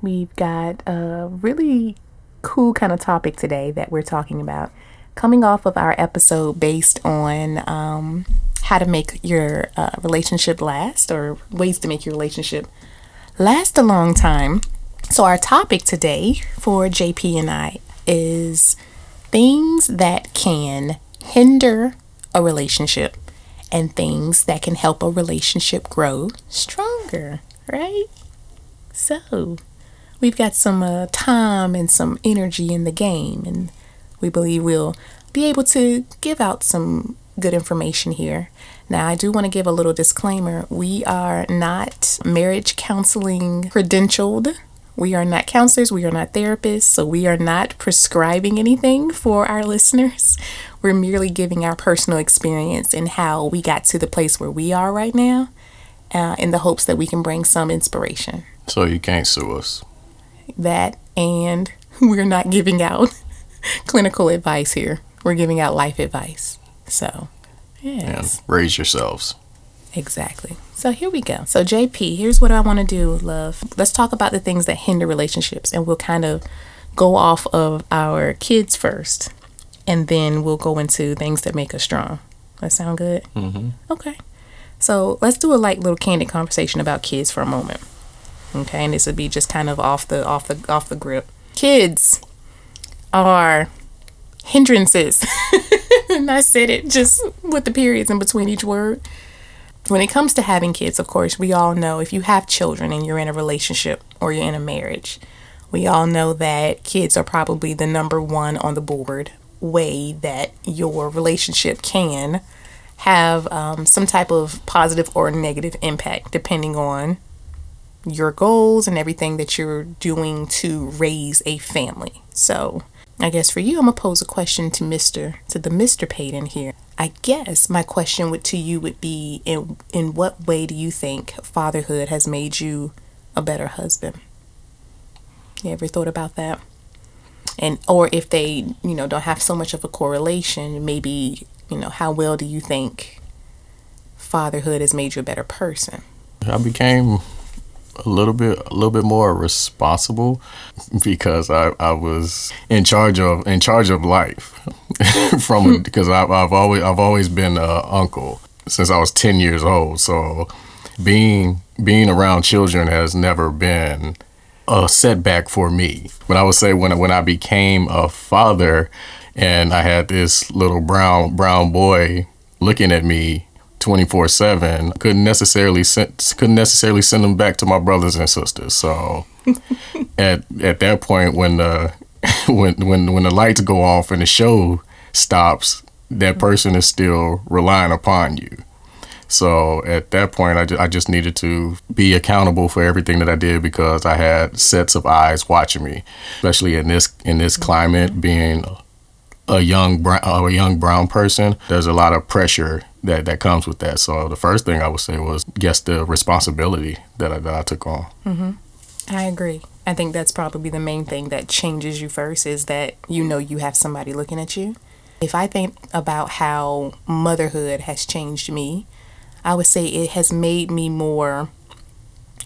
We've got a really cool kind of topic today that we're talking about. Coming off of our episode based on um, how to make your uh, relationship last or ways to make your relationship last a long time. So, our topic today for JP and I is things that can hinder a relationship and things that can help a relationship grow stronger, right? So, we've got some uh, time and some energy in the game, and we believe we'll be able to give out some good information here. Now, I do want to give a little disclaimer. We are not marriage counseling credentialed. We are not counselors, we are not therapists, so we are not prescribing anything for our listeners. We're merely giving our personal experience and how we got to the place where we are right now uh, in the hopes that we can bring some inspiration. So you can't sue us. That and we're not giving out clinical advice here. We're giving out life advice. So, yes. And raise yourselves. Exactly. So here we go. So JP, here's what I want to do, love. Let's talk about the things that hinder relationships and we'll kind of go off of our kids first and then we'll go into things that make us strong. That sound good? Mm-hmm. Okay. So let's do a light little candid conversation about kids for a moment. Okay, and this would be just kind of off the off the off the grip. Kids are hindrances. and I said it just with the periods in between each word. When it comes to having kids, of course, we all know if you have children and you're in a relationship or you're in a marriage, we all know that kids are probably the number one on the board way that your relationship can have um, some type of positive or negative impact depending on your goals and everything that you're doing to raise a family. So, I guess for you, I'm gonna pose a question to Mr. to the Mr. Paden here. I guess my question would to you would be in in what way do you think fatherhood has made you a better husband? You ever thought about that? And or if they, you know, don't have so much of a correlation, maybe, you know, how well do you think fatherhood has made you a better person? I became a little bit a little bit more responsible because I, I was in charge of in charge of life from hmm. because I've, I've always I've always been an uncle since I was 10 years old. So being being around children has never been a setback for me. When I would say when when I became a father and I had this little brown brown boy looking at me 24 7 couldn't necessarily send, couldn't necessarily send them back to my brothers and sisters. So at at that point when the when when when the lights go off and the show stops that mm-hmm. person is still relying upon you. So at that point I, ju- I just needed to be accountable for everything that I did because I had sets of eyes watching me especially in this in this mm-hmm. climate being a young brown, a young brown person, there's a lot of pressure that, that comes with that. So the first thing I would say was guess the responsibility that I, that I took on. Mm-hmm. I agree. I think that's probably the main thing that changes you first is that you know you have somebody looking at you. If I think about how motherhood has changed me, I would say it has made me more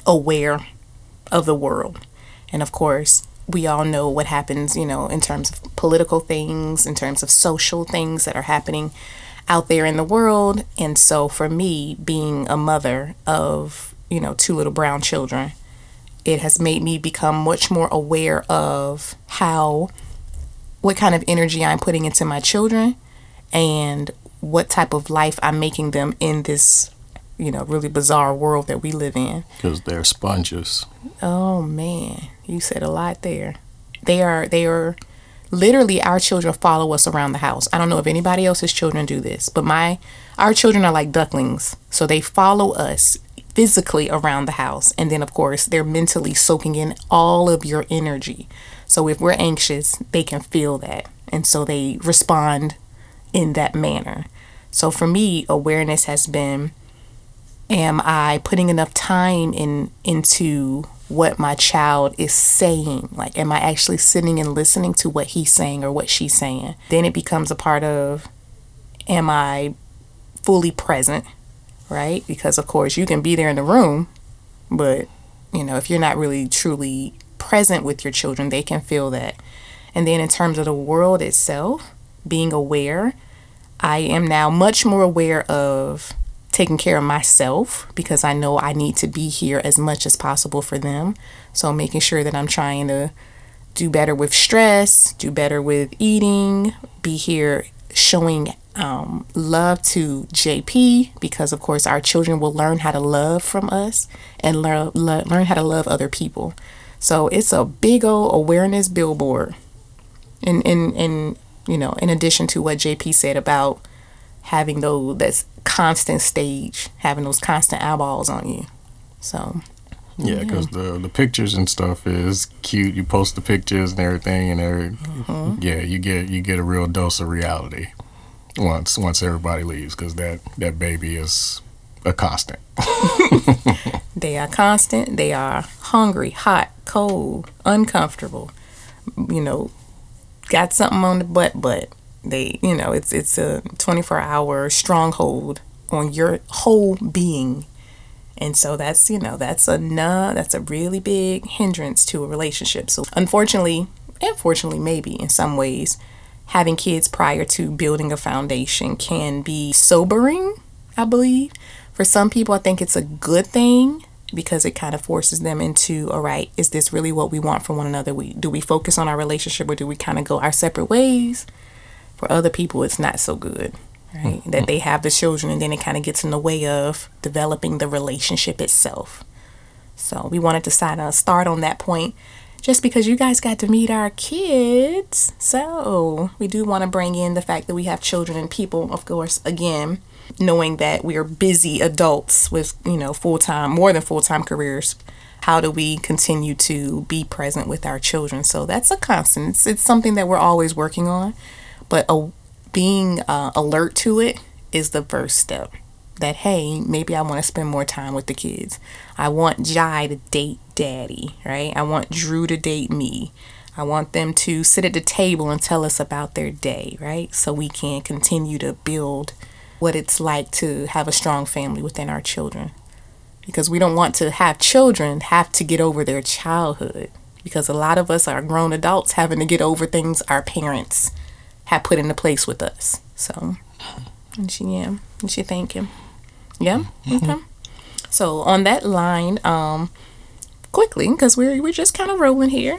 aware of the world. And of course, we all know what happens, you know, in terms of political things, in terms of social things that are happening out there in the world. And so for me, being a mother of, you know, two little brown children, it has made me become much more aware of how, what kind of energy I'm putting into my children and what type of life I'm making them in this, you know, really bizarre world that we live in. Because they're sponges. Oh man, you said a lot there. They are they are literally our children follow us around the house. I don't know if anybody else's children do this, but my our children are like ducklings. So they follow us physically around the house and then of course they're mentally soaking in all of your energy. So if we're anxious, they can feel that and so they respond in that manner. So for me, awareness has been am I putting enough time in into what my child is saying? Like am I actually sitting and listening to what he's saying or what she's saying? Then it becomes a part of am I fully present, right? Because of course you can be there in the room, but you know, if you're not really truly present with your children, they can feel that. And then in terms of the world itself, being aware, I am now much more aware of taking care of myself because I know I need to be here as much as possible for them. So making sure that I'm trying to do better with stress, do better with eating, be here showing um, love to JP because, of course, our children will learn how to love from us and learn learn how to love other people. So it's a big old awareness billboard. And in in you know, in addition to what JP said about having those that's constant stage, having those constant eyeballs on you. So yeah, because yeah. the the pictures and stuff is cute. You post the pictures and everything, and every, mm-hmm. yeah, you get you get a real dose of reality once once everybody leaves, because that that baby is a constant. they are constant. They are hungry, hot, cold, uncomfortable. You know, got something on the butt, but they, you know, it's it's a 24 hour stronghold on your whole being and so that's, you know, that's a nah, that's a really big hindrance to a relationship. So unfortunately, unfortunately maybe in some ways, having kids prior to building a foundation can be sobering, I believe. For some people, I think it's a good thing because it kind of forces them into all right is this really what we want for one another we do we focus on our relationship or do we kind of go our separate ways for other people it's not so good right? Mm-hmm. That they have the children and then it kind of gets in the way of developing the relationship itself. So we wanted to sign a start on that point just because you guys got to meet our kids. So we do want to bring in the fact that we have children and people, of course, again, knowing that we are busy adults with, you know, full time, more than full time careers. How do we continue to be present with our children? So that's a constant. It's, it's something that we're always working on. But a, being uh, alert to it is the first step. That hey, maybe I want to spend more time with the kids. I want Jai to date daddy, right? I want Drew to date me. I want them to sit at the table and tell us about their day, right? So we can continue to build what it's like to have a strong family within our children. Because we don't want to have children have to get over their childhood. Because a lot of us are grown adults having to get over things our parents had put into place with us. So, and she, yeah, and she thank him. Yeah. Mm-hmm. Okay. So on that line, um, quickly, because we're we're just kind of rolling here.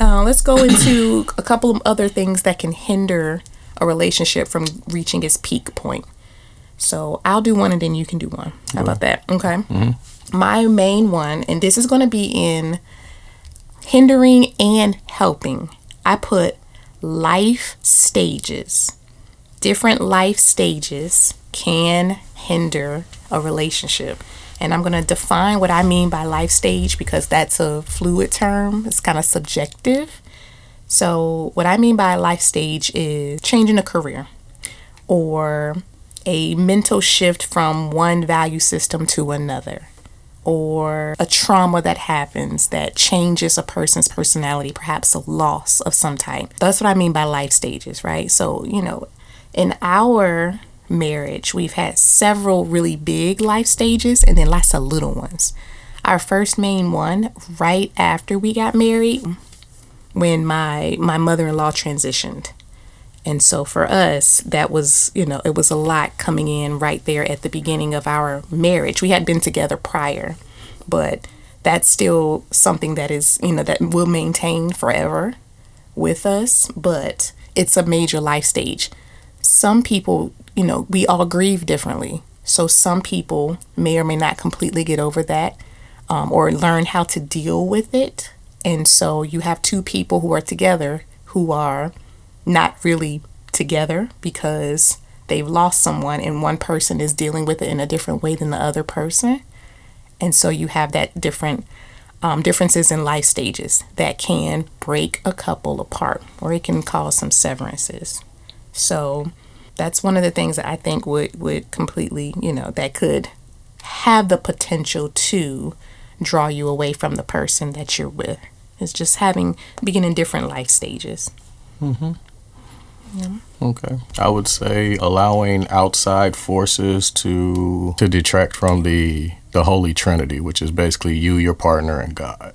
Uh, let's go into a couple of other things that can hinder a relationship from reaching its peak point. So I'll do one and then you can do one. How about that? Okay. Mm-hmm. My main one, and this is going to be in hindering and helping. I put life stages. Different life stages can hinder a relationship. And I'm going to define what I mean by life stage because that's a fluid term, it's kind of subjective. So, what I mean by life stage is changing a career or a mental shift from one value system to another or a trauma that happens that changes a person's personality, perhaps a loss of some type. That's what I mean by life stages, right? So, you know, in our marriage, we've had several really big life stages and then lots of little ones. Our first main one, right after we got married, when my my mother-in-law transitioned. And so for us, that was, you know, it was a lot coming in right there at the beginning of our marriage. We had been together prior, but that's still something that is, you know, that will maintain forever with us, but it's a major life stage. Some people, you know, we all grieve differently. So some people may or may not completely get over that um, or learn how to deal with it. And so you have two people who are together who are not really together because they've lost someone and one person is dealing with it in a different way than the other person. And so you have that different um, differences in life stages that can break a couple apart or it can cause some severances. So that's one of the things that I think would, would completely, you know, that could have the potential to draw you away from the person that you're with. It's just having beginning different life stages. Mm-hmm. Yeah. Okay. I would say allowing outside forces to to detract from the the holy trinity, which is basically you, your partner, and God.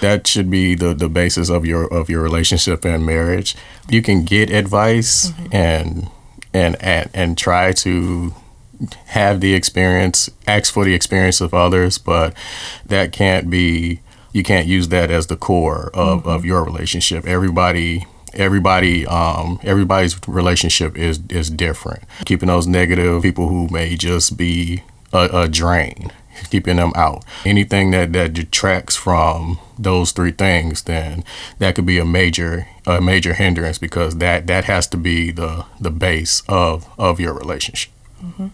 That should be the, the basis of your of your relationship and marriage. You can get advice mm-hmm. and and and and try to have the experience, ask for the experience of others, but that can't be you can't use that as the core of, mm-hmm. of your relationship. Everybody everybody um, everybody's relationship is is different. Keeping those negative people who may just be a, a drain, keeping them out. Anything that that detracts from those three things, then that could be a major a major hindrance because that that has to be the the base of of your relationship. Mm-hmm.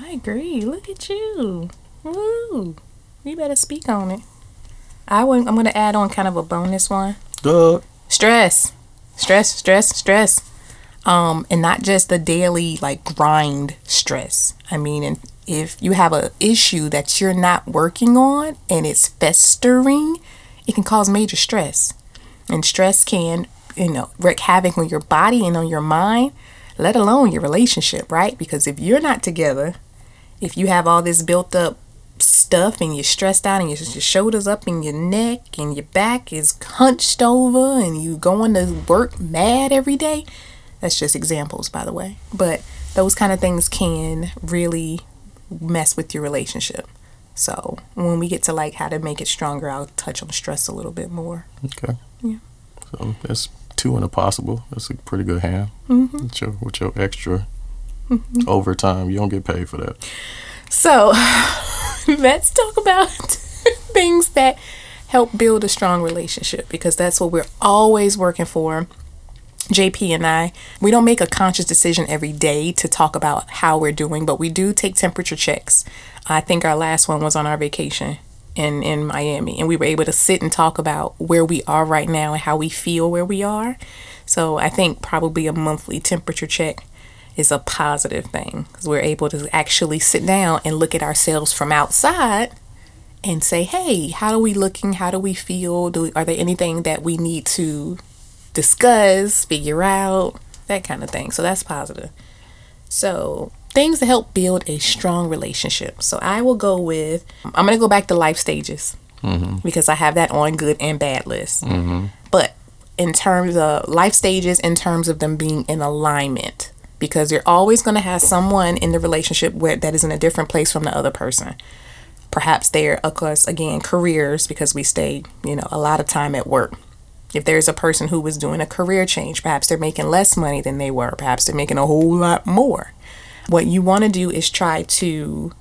I agree. Look at you. Woo. You better speak on it. I am going to add on kind of a bonus one. Duh. Stress. Stress, stress, stress. Um, and not just the daily like grind stress. I mean, and if you have a issue that you're not working on and it's festering, it can cause major stress. And stress can, you know, wreak havoc on your body and on your mind, let alone your relationship, right? Because if you're not together, if you have all this built up stuff and you're stressed out and your, your shoulders up and your neck and your back is hunched over and you going to work mad every day that's just examples by the way but those kind of things can really mess with your relationship so when we get to like how to make it stronger i'll touch on stress a little bit more okay yeah so that's two and a possible that's a pretty good hand mm-hmm. with, your, with your extra mm-hmm. overtime. You don't get paid for that. So let's talk about things that help build a strong relationship because that's what we're always working for. JP and I, we don't make a conscious decision every day to talk about how we're doing, but we do take temperature checks. I think our last one was on our vacation in, in Miami, and we were able to sit and talk about where we are right now and how we feel where we are. So I think probably a monthly temperature check is a positive thing because we're able to actually sit down and look at ourselves from outside and say, hey, how are we looking? How do we feel? Do we, are there anything that we need to discuss, figure out, that kind of thing? So that's positive. So things to help build a strong relationship. So I will go with, I'm going to go back to life stages mm-hmm. because I have that on good and bad list. Mm-hmm. But in terms of life stages, in terms of them being in alignment, because you're always going to have someone in the relationship where that is in a different place from the other person. Perhaps they're, of course, again, careers because we stay, you know, a lot of time at work. If there's a person who was doing a career change, perhaps they're making less money than they were, perhaps they're making a whole lot more. What you want to do is try to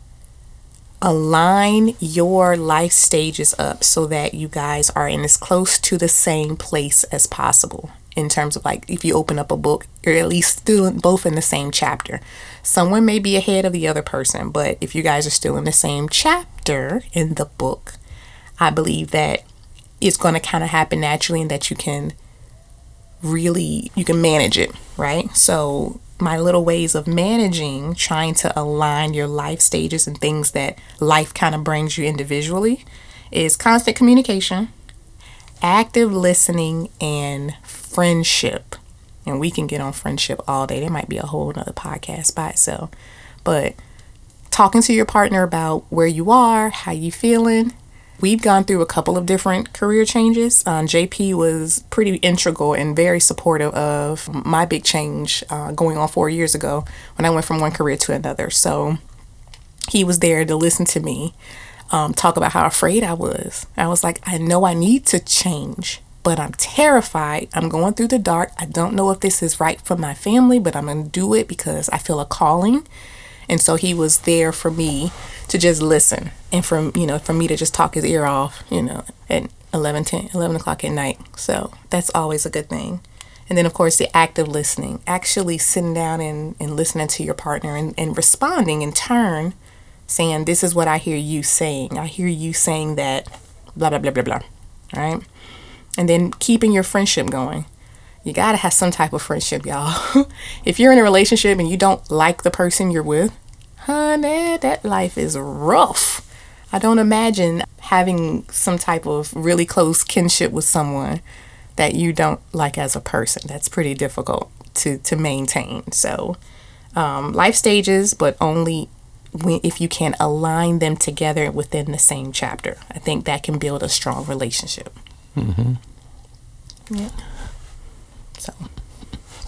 align your life stages up so that you guys are in as close to the same place as possible in terms of like if you open up a book, you're at least still both in the same chapter. Someone may be ahead of the other person, but if you guys are still in the same chapter in the book, I believe that it's going to kind of happen naturally and that you can really you can manage it, right? So my little ways of managing trying to align your life stages and things that life kind of brings you individually is constant communication, active listening and friendship. And we can get on friendship all day. There might be a whole other podcast by itself. But talking to your partner about where you are, how you feeling. We've gone through a couple of different career changes. Um, JP was pretty integral and very supportive of my big change uh, going on four years ago when I went from one career to another. So he was there to listen to me um, talk about how afraid I was. I was like, I know I need to change, but I'm terrified. I'm going through the dark. I don't know if this is right for my family, but I'm going to do it because I feel a calling. And so he was there for me to just listen and for, you know, for me to just talk his ear off, you know, at 11, 10, 11 o'clock at night. So that's always a good thing. And then, of course, the active listening, actually sitting down and, and listening to your partner and, and responding in turn, saying, This is what I hear you saying. I hear you saying that, blah, blah, blah, blah, blah. Right and then keeping your friendship going. You got to have some type of friendship, y'all. if you're in a relationship and you don't like the person you're with, honey, that life is rough. I don't imagine having some type of really close kinship with someone that you don't like as a person. That's pretty difficult to, to maintain. So, um, life stages, but only if you can align them together within the same chapter. I think that can build a strong relationship. Mm-hmm. Yeah. So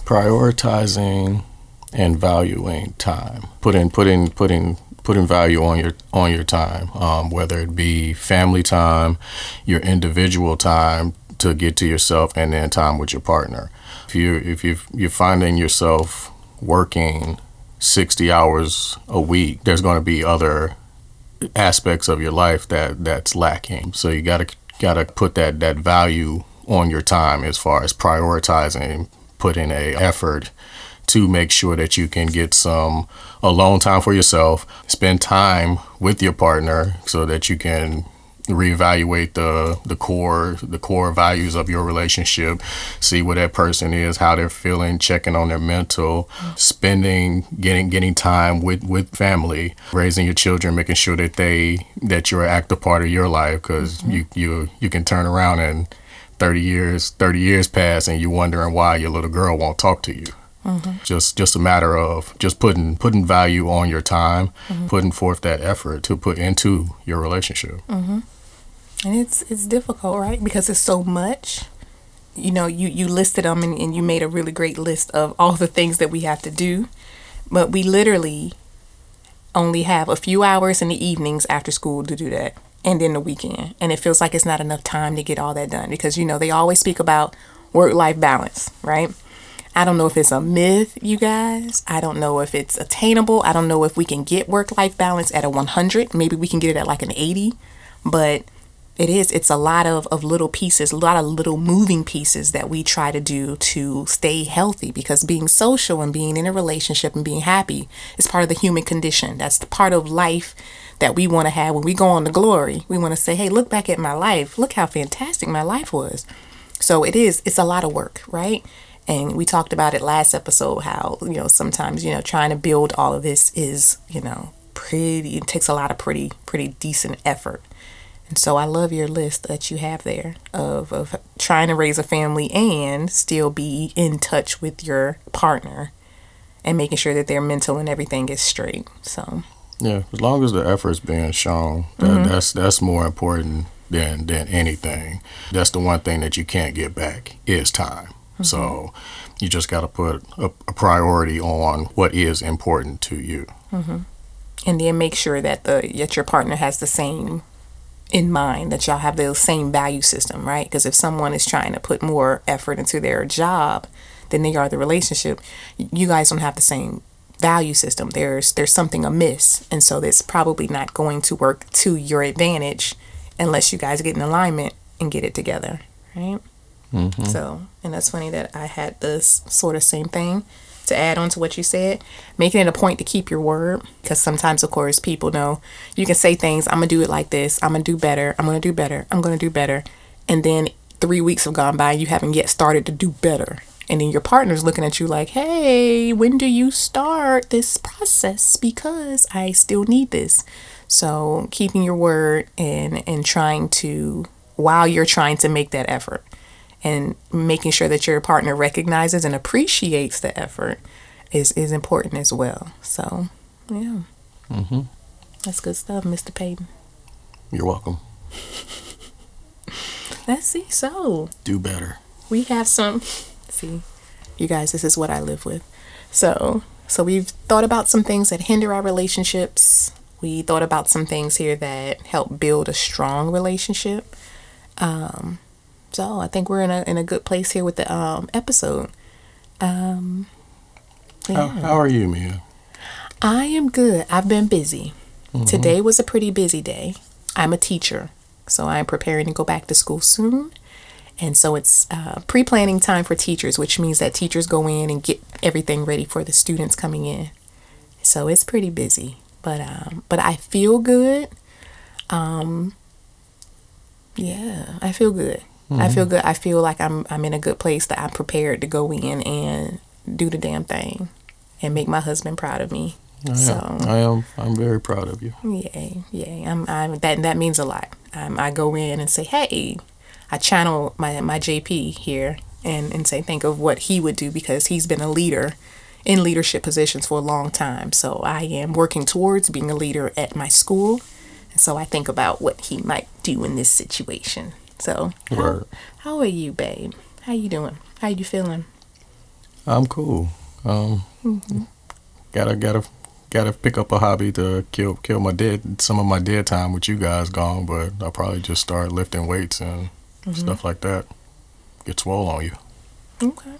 prioritizing and valuing time. Putting putting putting putting value on your on your time, um, whether it be family time, your individual time to get to yourself, and then time with your partner. If you if you you're finding yourself working sixty hours a week, there's going to be other aspects of your life that that's lacking. So you got to got to put that that value on your time as far as prioritizing, putting a effort to make sure that you can get some alone time for yourself, spend time with your partner so that you can reevaluate the the core the core values of your relationship see what that person is how they're feeling checking on their mental spending getting getting time with with family raising your children making sure that they that you're an active part of your life because mm-hmm. you you you can turn around and 30 years 30 years pass and you're wondering why your little girl won't talk to you Mm-hmm. Just just a matter of just putting putting value on your time, mm-hmm. putting forth that effort to put into your relationship. Mm-hmm. And it's it's difficult, right? Because it's so much. You know, you you listed them and, and you made a really great list of all the things that we have to do, but we literally only have a few hours in the evenings after school to do that and then the weekend. And it feels like it's not enough time to get all that done because, you know, they always speak about work life balance, right? I don't know if it's a myth, you guys. I don't know if it's attainable. I don't know if we can get work life balance at a 100. Maybe we can get it at like an 80. But it is, it's a lot of, of little pieces, a lot of little moving pieces that we try to do to stay healthy because being social and being in a relationship and being happy is part of the human condition. That's the part of life that we want to have when we go on to glory. We want to say, hey, look back at my life. Look how fantastic my life was. So it is, it's a lot of work, right? And we talked about it last episode how, you know, sometimes, you know, trying to build all of this is, you know, pretty, it takes a lot of pretty, pretty decent effort. And so I love your list that you have there of, of trying to raise a family and still be in touch with your partner and making sure that their mental and everything is straight. So yeah, as long as the effort's being shown, that, mm-hmm. that's that's more important than than anything. That's the one thing that you can't get back is time. Mm-hmm. So you just got to put a, a, priority on what is important to you. Mm-hmm. And then make sure that the that your partner has the same in mind that y'all have the same value system, right? Because if someone is trying to put more effort into their job than they are the relationship, you guys don't have the same value system. There's there's something amiss, and so that's probably not going to work to your advantage unless you guys get in alignment and get it together, right? Mm-hmm. So, and that's funny that I had this sort of same thing to add on to what you said, making it a point to keep your word. Because sometimes, of course, people know you can say things, I'm going to do it like this, I'm going to do better, I'm going to do better, I'm going to do better. And then three weeks have gone by and you haven't yet started to do better. And then your partner's looking at you like, hey, when do you start this process? Because I still need this. So keeping your word and and trying to while you're trying to make that effort and making sure that your partner recognizes and appreciates the effort is is important as well. So, yeah. Mm-hmm. That's good stuff, Mr. Paden. You're welcome. Let's see. So, do better. We have some. See, you guys, this is what I live with. So, so we've thought about some things that hinder our relationships. We thought about some things here that help build a strong relationship. Um, so I think we're in a in a good place here with the um, episode. Um, yeah. how, how are you, Mia? I am good. I've been busy. Mm-hmm. Today was a pretty busy day. I'm a teacher, so I'm preparing to go back to school soon. And so it's uh, pre planning time for teachers, which means that teachers go in and get everything ready for the students coming in. So it's pretty busy, but um, but I feel good. Um, yeah, I feel good. Mm-hmm. I feel good. I feel like I'm I'm in a good place that I'm prepared to go in and do the damn thing and make my husband proud of me. I so am. I am I'm very proud of you. Yay, yay. I'm I'm that that means a lot. Um, I go in and say, Hey, I channel my my JP here and, and say think of what he would do because he's been a leader in leadership positions for a long time. So I am working towards being a leader at my school. And so I think about what he might do in this situation. So how, how are you, babe? How you doing? How you feeling? I'm cool. Um, Mm-hmm. gotta gotta gotta pick up a hobby to kill kill my dead some of my dead time with you guys gone. But I'll probably just start lifting weights and Mm-hmm. stuff like that. Get swole on you, Okay.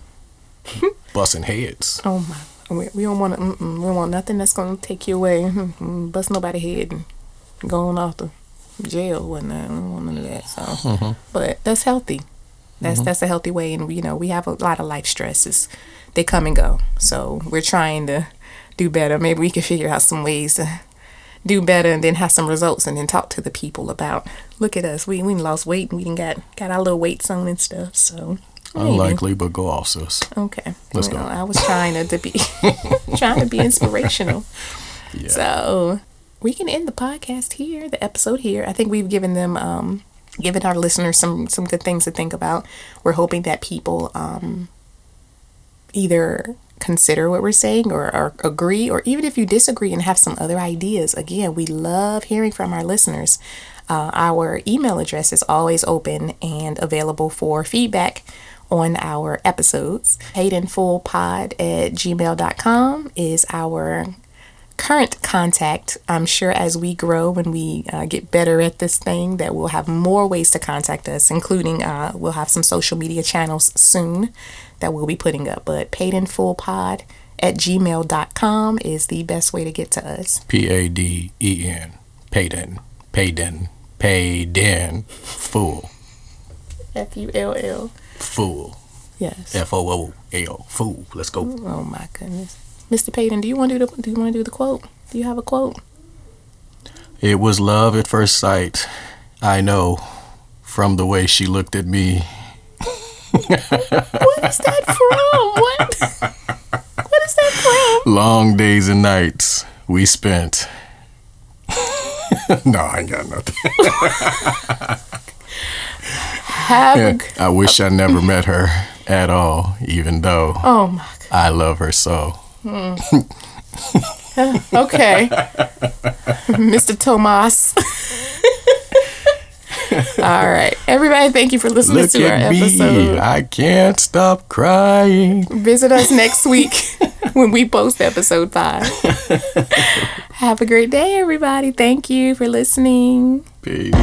busting heads. Oh my, we, we don't want to. We don't want nothing that's gonna take you away, bust nobody head, and going off the jail, whatnot. Uh, we don't want none of that. So, mm-hmm. but that's healthy. That's mm-hmm. that's a healthy way, and you know we have a lot of life stresses. They come and go. So we're trying to do better. Maybe we can figure out some ways to do better, and then have some results, and then talk to the people about. Look at us. We we lost weight, and we didn't got got our little weights on and stuff. So. maybe. Unlikely, but go off, sis. Okay. Let's Well, go. I was trying to, to be trying to be inspirational. Yeah. So we can end the podcast here, the episode here. I think we've given them um given our listeners some some good things to think about. We're hoping that people um either consider what we're saying or, or agree or even if you disagree and have some other ideas again we love hearing from our listeners uh, our email address is always open and available for feedback on our episodes paidinfullpod at gmail.com is our current contact. I'm sure as we grow and we uh, get better at this thing, that we'll have more ways to contact us, including uh, we'll have some social media channels soon that we'll be putting up. But paidinfullpod at gmail.com is the best way to get to us. P A D E N. Paden. Paden. Paden. Fool. F U L L. Fool. Yes. F O O L. Fool. Let's go. Oh my goodness. Mr. Paden, do you want to do the do you want to do the quote? Do you have a quote? It was love at first sight. I know from the way she looked at me. What is that from? What? What is that from? Long days and nights we spent. no, I ain't got nothing. Have I wish I never met her at all, even though Oh my I love her so. Hmm. Okay. Mr. Tomas. All right. Everybody, thank you for listening Look to our at me. episode. I can't stop crying. Visit us next week when we post episode five. Have a great day, everybody. Thank you for listening. Peace.